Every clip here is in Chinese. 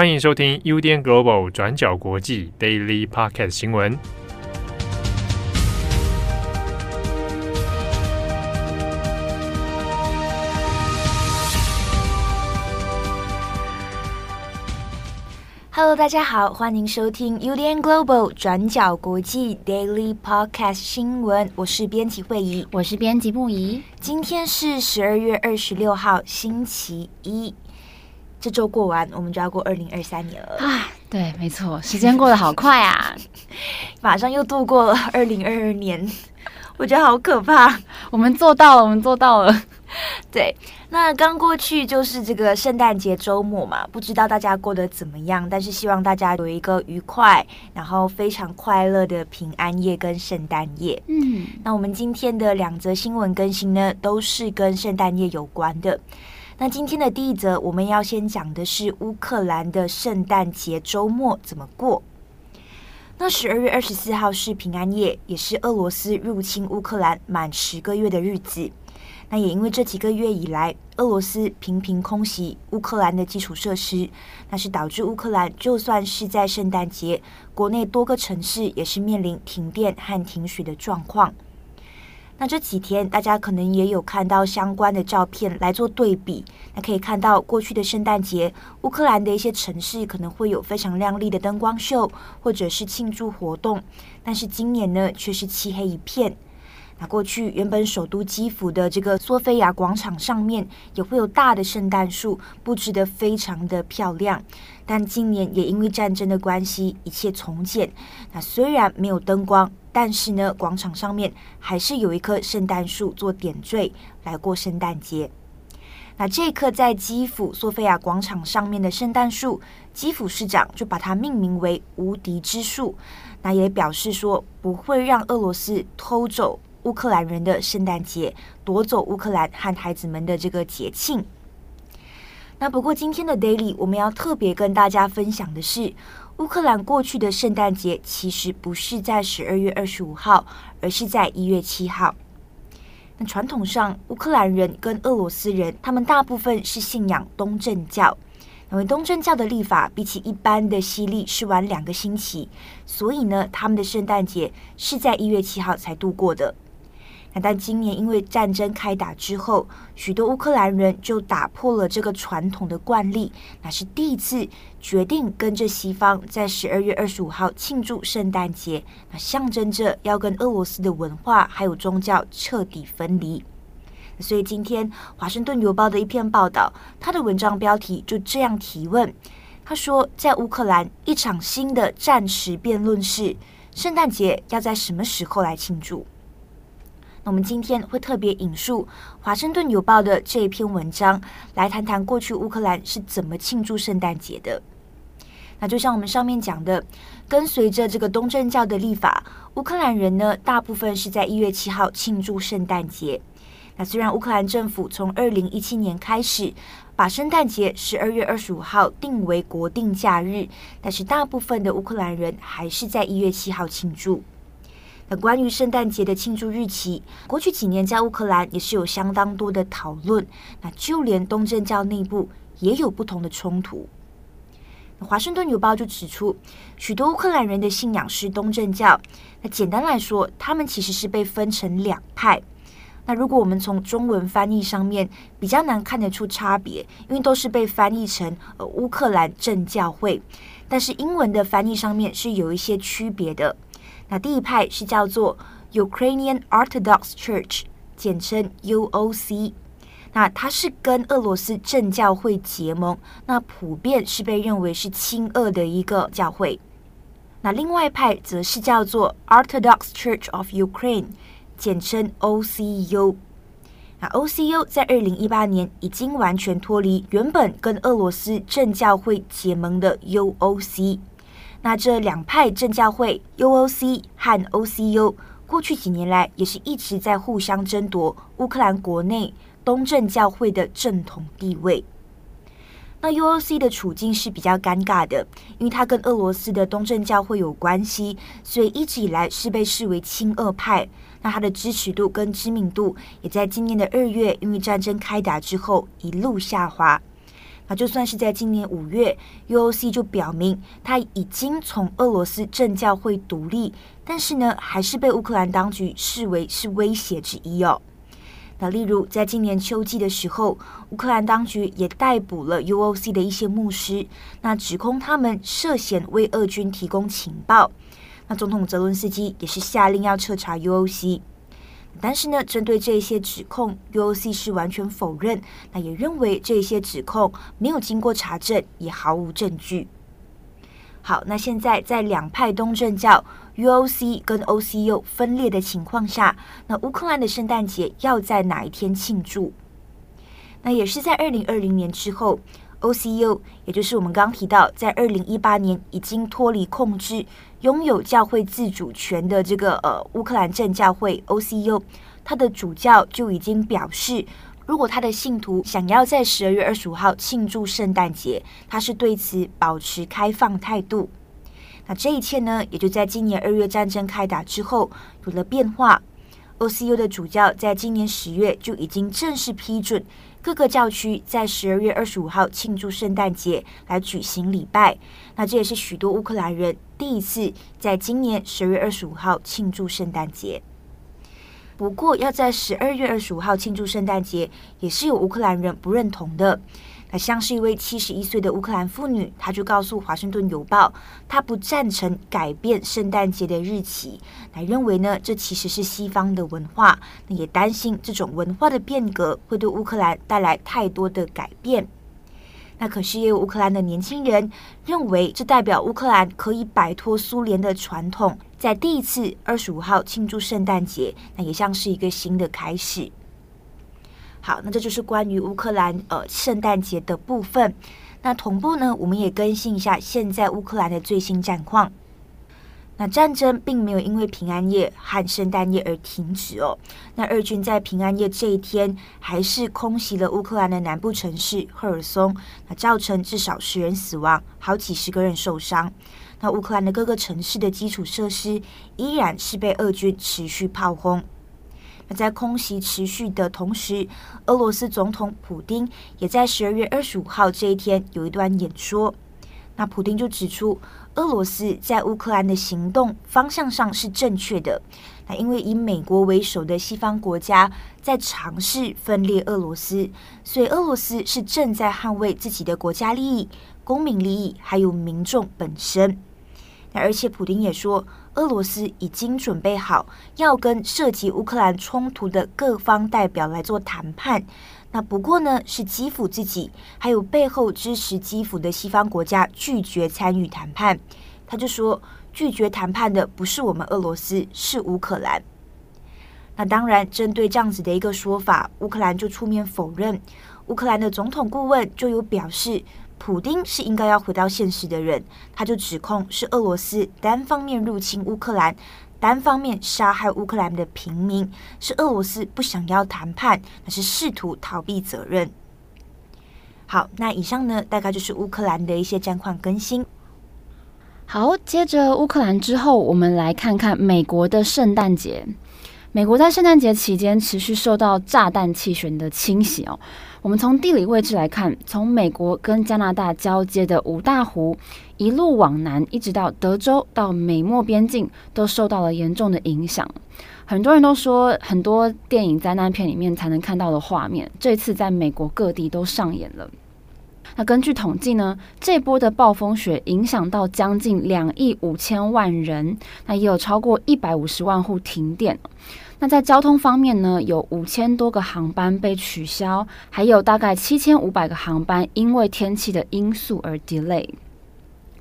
欢迎收听 UDN Global 转角国际 Daily Podcast 新闻。Hello，大家好，欢迎收听 UDN Global 转角国际 Daily Podcast 新闻。我是编辑惠仪，我是编辑木仪。今天是十二月二十六号，星期一。这周过完，我们就要过二零二三年了啊！对，没错，时间过得好快啊，马上又度过了二零二二年，我觉得好可怕。我们做到了，我们做到了。对，那刚过去就是这个圣诞节周末嘛，不知道大家过得怎么样？但是希望大家有一个愉快，然后非常快乐的平安夜跟圣诞夜。嗯，那我们今天的两则新闻更新呢，都是跟圣诞夜有关的。那今天的第一则，我们要先讲的是乌克兰的圣诞节周末怎么过。那十二月二十四号是平安夜，也是俄罗斯入侵乌克兰满十个月的日子。那也因为这几个月以来，俄罗斯频频空袭乌克兰的基础设施，那是导致乌克兰就算是在圣诞节，国内多个城市也是面临停电和停水的状况。那这几天，大家可能也有看到相关的照片来做对比。那可以看到，过去的圣诞节，乌克兰的一些城市可能会有非常亮丽的灯光秀，或者是庆祝活动。但是今年呢，却是漆黑一片。那过去原本首都基辅的这个索菲亚广场上面，也会有大的圣诞树，布置得非常的漂亮。但今年也因为战争的关系，一切从简。那虽然没有灯光。但是呢，广场上面还是有一棵圣诞树做点缀来过圣诞节。那这棵在基辅索菲亚广场上面的圣诞树，基辅市长就把它命名为“无敌之树”。那也表示说不会让俄罗斯偷走乌克兰人的圣诞节，夺走乌克兰和孩子们的这个节庆。那不过今天的 Daily 我们要特别跟大家分享的是。乌克兰过去的圣诞节其实不是在十二月二十五号，而是在一月七号。那传统上，乌克兰人跟俄罗斯人，他们大部分是信仰东正教。因为东正教的历法比起一般的西历是晚两个星期，所以呢，他们的圣诞节是在一月七号才度过的。那但今年因为战争开打之后，许多乌克兰人就打破了这个传统的惯例，那是第一次决定跟着西方在十二月二十五号庆祝圣诞节，那象征着要跟俄罗斯的文化还有宗教彻底分离。所以今天华盛顿邮报的一篇报道，他的文章标题就这样提问：他说，在乌克兰一场新的战时辩论是，圣诞节要在什么时候来庆祝？我们今天会特别引述《华盛顿邮报》的这一篇文章，来谈谈过去乌克兰是怎么庆祝圣诞节的。那就像我们上面讲的，跟随着这个东正教的历法，乌克兰人呢，大部分是在一月七号庆祝圣诞节。那虽然乌克兰政府从二零一七年开始把圣诞节十二月二十五号定为国定假日，但是大部分的乌克兰人还是在一月七号庆祝。那关于圣诞节的庆祝日期，过去几年在乌克兰也是有相当多的讨论。那就连东正教内部也有不同的冲突。华盛顿邮报就指出，许多乌克兰人的信仰是东正教。那简单来说，他们其实是被分成两派。那如果我们从中文翻译上面比较难看得出差别，因为都是被翻译成呃乌克兰正教会，但是英文的翻译上面是有一些区别的。那第一派是叫做 Ukrainian Orthodox Church，简称 UOC。那它是跟俄罗斯正教会结盟，那普遍是被认为是亲俄的一个教会。那另外一派则是叫做 Orthodox Church of Ukraine，简称 OCU。那 OCU 在二零一八年已经完全脱离原本跟俄罗斯正教会结盟的 UOC。那这两派正教会 UOC 和 OCU 过去几年来也是一直在互相争夺乌克兰国内东正教会的正统地位。那 UOC 的处境是比较尴尬的，因为它跟俄罗斯的东正教会有关系，所以一直以来是被视为亲俄派。那它的支持度跟知名度也在今年的二月，因为战争开打之后一路下滑。那就算是在今年五月，UOC 就表明他已经从俄罗斯正教会独立，但是呢，还是被乌克兰当局视为是威胁之一哦。那例如在今年秋季的时候，乌克兰当局也逮捕了 UOC 的一些牧师，那指控他们涉嫌为俄军提供情报。那总统泽伦斯基也是下令要彻查 UOC。但是呢，针对这些指控，UOC 是完全否认，那也认为这些指控没有经过查证，也毫无证据。好，那现在在两派东正教 UOC 跟 OCU 分裂的情况下，那乌克兰的圣诞节要在哪一天庆祝？那也是在二零二零年之后，OCU 也就是我们刚刚提到，在二零一八年已经脱离控制。拥有教会自主权的这个呃乌克兰正教会 OCU，他的主教就已经表示，如果他的信徒想要在十二月二十五号庆祝圣诞节，他是对此保持开放态度。那这一切呢，也就在今年二月战争开打之后有了变化。OCU 的主教在今年十月就已经正式批准。各个教区在十二月二十五号庆祝圣诞节来举行礼拜，那这也是许多乌克兰人第一次在今年十二月二十五号庆祝圣诞节。不过，要在十二月二十五号庆祝圣诞节，也是有乌克兰人不认同的。那像是一位七十一岁的乌克兰妇女，她就告诉《华盛顿邮报》，她不赞成改变圣诞节的日期，那认为呢，这其实是西方的文化，那也担心这种文化的变革会对乌克兰带来太多的改变。那可是也有乌克兰的年轻人认为，这代表乌克兰可以摆脱苏联的传统，在第一次二十五号庆祝圣诞节，那也像是一个新的开始。好，那这就是关于乌克兰呃圣诞节的部分。那同步呢，我们也更新一下现在乌克兰的最新战况。那战争并没有因为平安夜和圣诞夜而停止哦。那俄军在平安夜这一天还是空袭了乌克兰的南部城市赫尔松，那造成至少十人死亡，好几十个人受伤。那乌克兰的各个城市的基础设施依然是被俄军持续炮轰。在空袭持续的同时，俄罗斯总统普丁也在十二月二十五号这一天有一段演说。那普丁就指出，俄罗斯在乌克兰的行动方向上是正确的。那因为以美国为首的西方国家在尝试分裂俄罗斯，所以俄罗斯是正在捍卫自己的国家利益、公民利益，还有民众本身。那而且普丁也说，俄罗斯已经准备好要跟涉及乌克兰冲突的各方代表来做谈判。那不过呢，是基辅自己还有背后支持基辅的西方国家拒绝参与谈判。他就说，拒绝谈判的不是我们俄罗斯，是乌克兰。那当然，针对这样子的一个说法，乌克兰就出面否认。乌克兰的总统顾问就有表示。普丁是应该要回到现实的人，他就指控是俄罗斯单方面入侵乌克兰，单方面杀害乌克兰的平民，是俄罗斯不想要谈判，那是试图逃避责任。好，那以上呢，大概就是乌克兰的一些战况更新。好，接着乌克兰之后，我们来看看美国的圣诞节。美国在圣诞节期间持续受到炸弹气旋的侵袭哦。我们从地理位置来看，从美国跟加拿大交接的五大湖一路往南，一直到德州到美墨边境，都受到了严重的影响。很多人都说，很多电影灾难片里面才能看到的画面，这次在美国各地都上演了。那根据统计呢，这波的暴风雪影响到将近两亿五千万人，那也有超过一百五十万户停电。那在交通方面呢，有五千多个航班被取消，还有大概七千五百个航班因为天气的因素而 delay。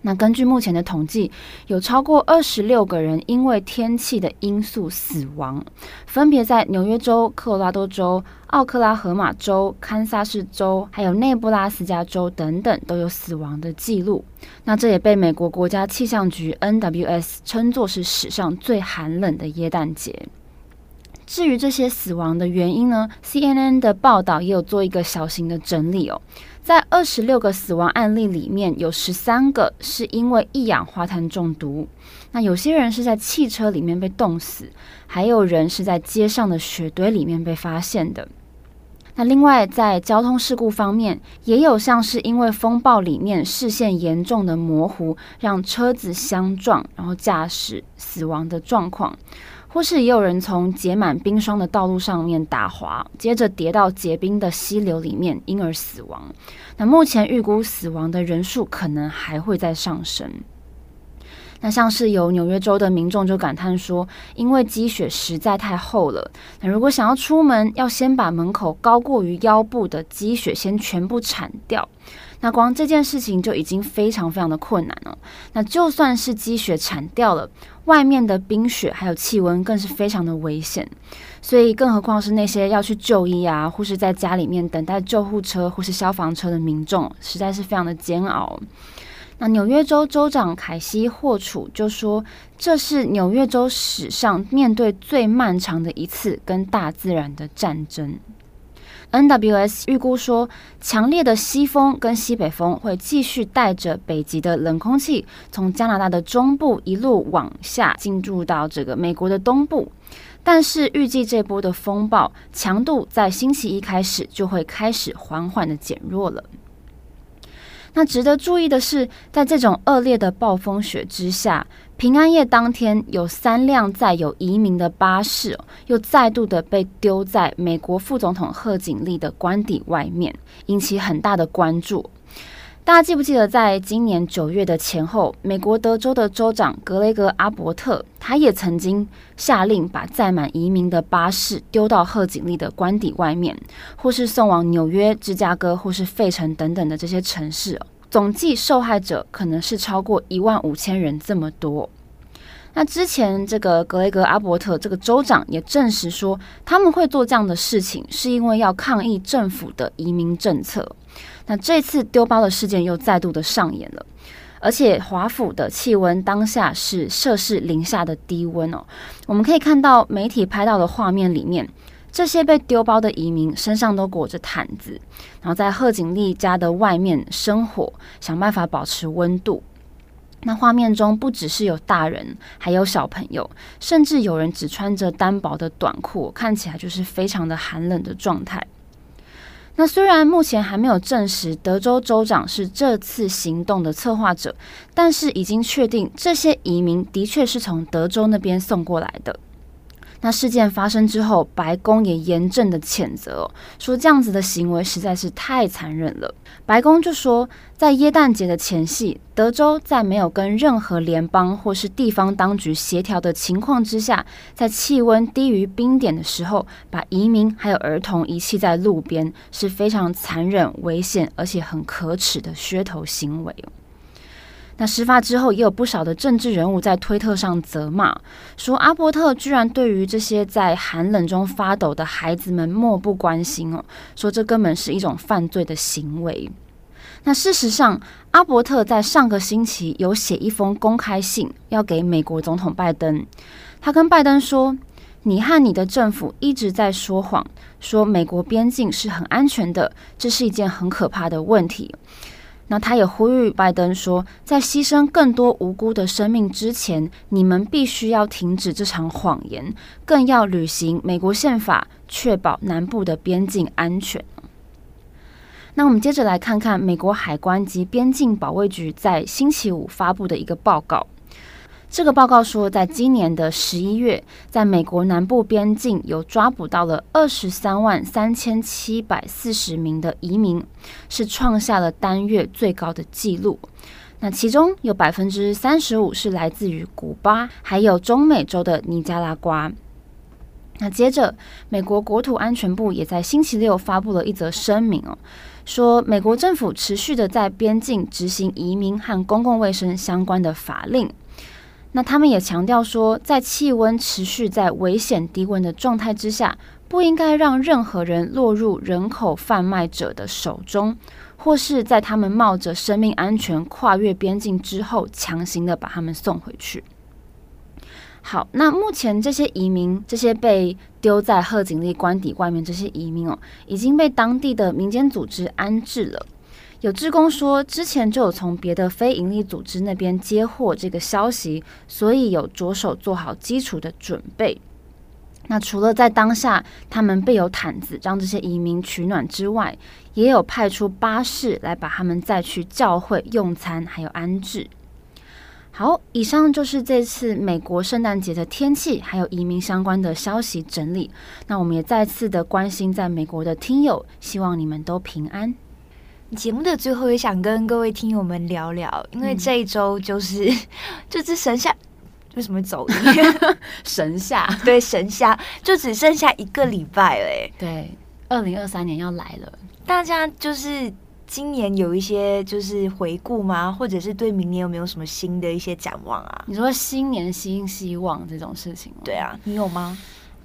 那根据目前的统计，有超过二十六个人因为天气的因素死亡，分别在纽约州、科罗拉多州、奥克拉荷马州、堪萨斯州，还有内布拉斯加州等等都有死亡的记录。那这也被美国国家气象局 NWS 称作是史上最寒冷的耶诞节。至于这些死亡的原因呢，CNN 的报道也有做一个小型的整理哦。在二十六个死亡案例里面，有十三个是因为一氧化碳中毒。那有些人是在汽车里面被冻死，还有人是在街上的雪堆里面被发现的。那另外在交通事故方面，也有像是因为风暴里面视线严重的模糊，让车子相撞，然后驾驶死亡的状况。或是也有人从结满冰霜的道路上面打滑，接着跌到结冰的溪流里面，因而死亡。那目前预估死亡的人数可能还会再上升。那像是有纽约州的民众就感叹说，因为积雪实在太厚了，那如果想要出门，要先把门口高过于腰部的积雪先全部铲掉。那光这件事情就已经非常非常的困难了。那就算是积雪铲掉了，外面的冰雪还有气温更是非常的危险。所以，更何况是那些要去就医啊，或是在家里面等待救护车或是消防车的民众，实在是非常的煎熬。那纽约州州长凯西霍楚就说：“这是纽约州史上面对最漫长的一次跟大自然的战争。” NWS 预估说，强烈的西风跟西北风会继续带着北极的冷空气，从加拿大的中部一路往下进入到这个美国的东部。但是预计这波的风暴强度在星期一开始就会开始缓缓的减弱了。那值得注意的是，在这种恶劣的暴风雪之下，平安夜当天，有三辆载有移民的巴士又再度的被丢在美国副总统贺锦丽的官邸外面，引起很大的关注。大家记不记得，在今年九月的前后，美国德州的州长格雷格阿伯特，他也曾经下令把载满移民的巴士丢到贺锦丽的官邸外面，或是送往纽约、芝加哥或是费城等等的这些城市。总计受害者可能是超过一万五千人这么多。那之前这个格雷格阿伯特这个州长也证实说，他们会做这样的事情，是因为要抗议政府的移民政策。那这次丢包的事件又再度的上演了，而且华府的气温当下是摄氏零下的低温哦。我们可以看到媒体拍到的画面里面，这些被丢包的移民身上都裹着毯子，然后在贺锦丽家的外面生火，想办法保持温度。那画面中不只是有大人，还有小朋友，甚至有人只穿着单薄的短裤，看起来就是非常的寒冷的状态。那虽然目前还没有证实德州州长是这次行动的策划者，但是已经确定这些移民的确是从德州那边送过来的。那事件发生之后，白宫也严正的谴责，说这样子的行为实在是太残忍了。白宫就说，在耶诞节的前夕，德州在没有跟任何联邦或是地方当局协调的情况之下，在气温低于冰点的时候，把移民还有儿童遗弃在路边，是非常残忍、危险而且很可耻的噱头行为。那事发之后，也有不少的政治人物在推特上责骂，说阿伯特居然对于这些在寒冷中发抖的孩子们漠不关心哦，说这根本是一种犯罪的行为。那事实上，阿伯特在上个星期有写一封公开信，要给美国总统拜登。他跟拜登说：“你和你的政府一直在说谎，说美国边境是很安全的，这是一件很可怕的问题。”那他也呼吁拜登说，在牺牲更多无辜的生命之前，你们必须要停止这场谎言，更要履行美国宪法，确保南部的边境安全。那我们接着来看看美国海关及边境保卫局在星期五发布的一个报告。这个报告说，在今年的十一月，在美国南部边境有抓捕到了二十三万三千七百四十名的移民，是创下了单月最高的纪录。那其中有百分之三十五是来自于古巴，还有中美洲的尼加拉瓜。那接着，美国国土安全部也在星期六发布了一则声明哦，说美国政府持续的在边境执行移民和公共卫生相关的法令。那他们也强调说，在气温持续在危险低温的状态之下，不应该让任何人落入人口贩卖者的手中，或是在他们冒着生命安全跨越边境之后，强行的把他们送回去。好，那目前这些移民，这些被丢在贺锦丽官邸外面这些移民哦，已经被当地的民间组织安置了。有志工说，之前就有从别的非营利组织那边接获这个消息，所以有着手做好基础的准备。那除了在当下他们备有毯子让这些移民取暖之外，也有派出巴士来把他们载去教会用餐，还有安置。好，以上就是这次美国圣诞节的天气，还有移民相关的消息整理。那我们也再次的关心在美国的听友，希望你们都平安。节目的最后也想跟各位听友们聊聊，因为这一周就是、嗯、就只剩下为什么走音？神下 对神下，就只剩下一个礼拜了。哎，对，二零二三年要来了，大家就是。今年有一些就是回顾吗？或者是对明年有没有什么新的一些展望啊？你说新年新希望这种事情，对啊，你有吗？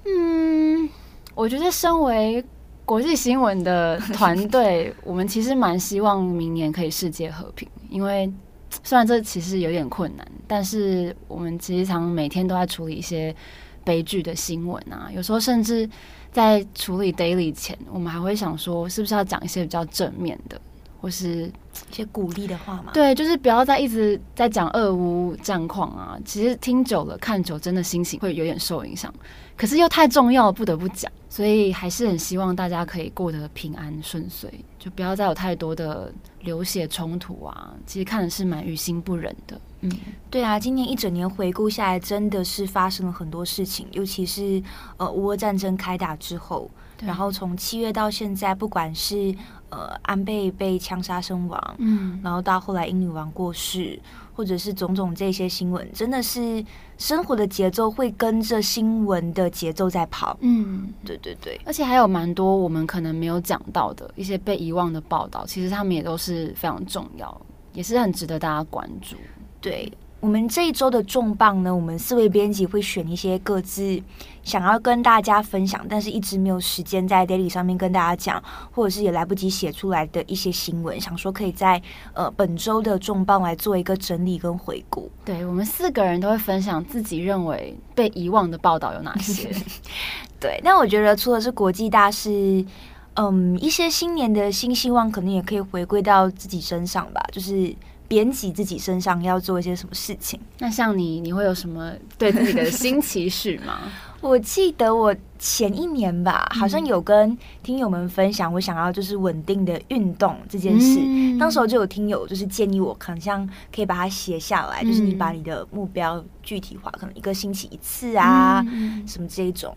嗯，我觉得身为国际新闻的团队，我们其实蛮希望明年可以世界和平。因为 虽然这其实有点困难，但是我们其实常每天都在处理一些悲剧的新闻啊，有时候甚至在处理 daily 前，我们还会想说，是不是要讲一些比较正面的。或是一些鼓励的话嘛？对，就是不要再一直在讲俄乌战况啊。其实听久了、看久，真的心情会有点受影响。可是又太重要了，不得不讲。所以还是很希望大家可以过得平安顺遂，就不要再有太多的流血冲突啊。其实看的是蛮于心不忍的。嗯，对啊，今年一整年回顾下来，真的是发生了很多事情，尤其是呃，乌俄战争开打之后，然后从七月到现在，不管是呃，安倍被枪杀身亡，嗯，然后到后来英女王过世，或者是种种这些新闻，真的是生活的节奏会跟着新闻的节奏在跑，嗯，对对对，而且还有蛮多我们可能没有讲到的一些被遗忘的报道，其实他们也都是非常重要，也是很值得大家关注，对。我们这一周的重磅呢，我们四位编辑会选一些各自想要跟大家分享，但是一直没有时间在 Daily 上面跟大家讲，或者是也来不及写出来的一些新闻，想说可以在呃本周的重磅来做一个整理跟回顾。对，我们四个人都会分享自己认为被遗忘的报道有哪些。对，那我觉得除了是国际大事，嗯，一些新年的新希望，可能也可以回归到自己身上吧，就是。编辑自己身上要做一些什么事情？那像你，你会有什么对自己的新 期许吗？我记得我前一年吧，好像有跟听友们分享，我想要就是稳定的运动这件事。嗯、当时候就有听友就是建议我，可能像可以把它写下来，嗯、就是你把你的目标具体化，可能一个星期一次啊，嗯、什么这一种。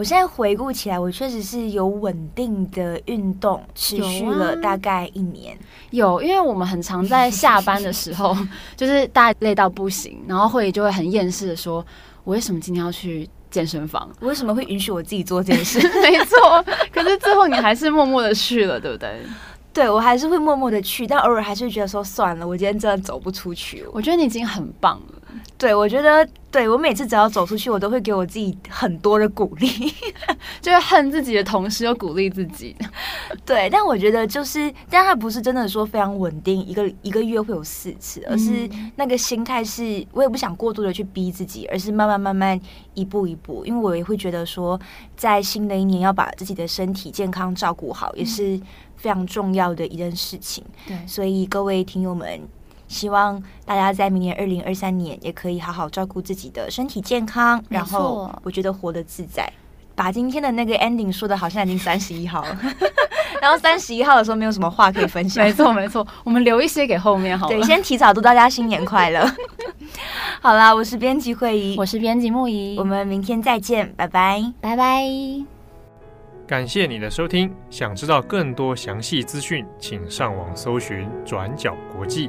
我现在回顾起来，我确实是有稳定的运动，持续了大概一年。有啊，有，因为我们很常在下班的时候，就是大家累到不行，然后会就会很厌世的说：“我为什么今天要去健身房？我为什么会允许我自己做这件事？” 没错，可是最后你还是默默的去了，对不对？对，我还是会默默的去，但偶尔还是觉得说算了，我今天真的走不出去。我觉得你已经很棒了。对，我觉得，对，我每次只要走出去，我都会给我自己很多的鼓励，就是恨自己的同时又鼓励自己。对，但我觉得就是，但他不是真的说非常稳定，一个一个月会有四次，而是那个心态是，我也不想过度的去逼自己，而是慢慢慢慢一步一步，因为我也会觉得说，在新的一年要把自己的身体健康照顾好，也是非常重要的一件事情。对，所以各位听友们。希望大家在明年二零二三年也可以好好照顾自己的身体健康，然后我觉得活得自在。把今天的那个 ending 说的好像已经三十一号了，然后三十一号的时候没有什么话可以分享。没错没错，我们留一些给后面好了。对，先提早祝大家新年快乐。好啦，我是编辑慧仪，我是编辑木宜，我们明天再见，拜拜拜拜。感谢你的收听，想知道更多详细资讯，请上网搜寻转角国际。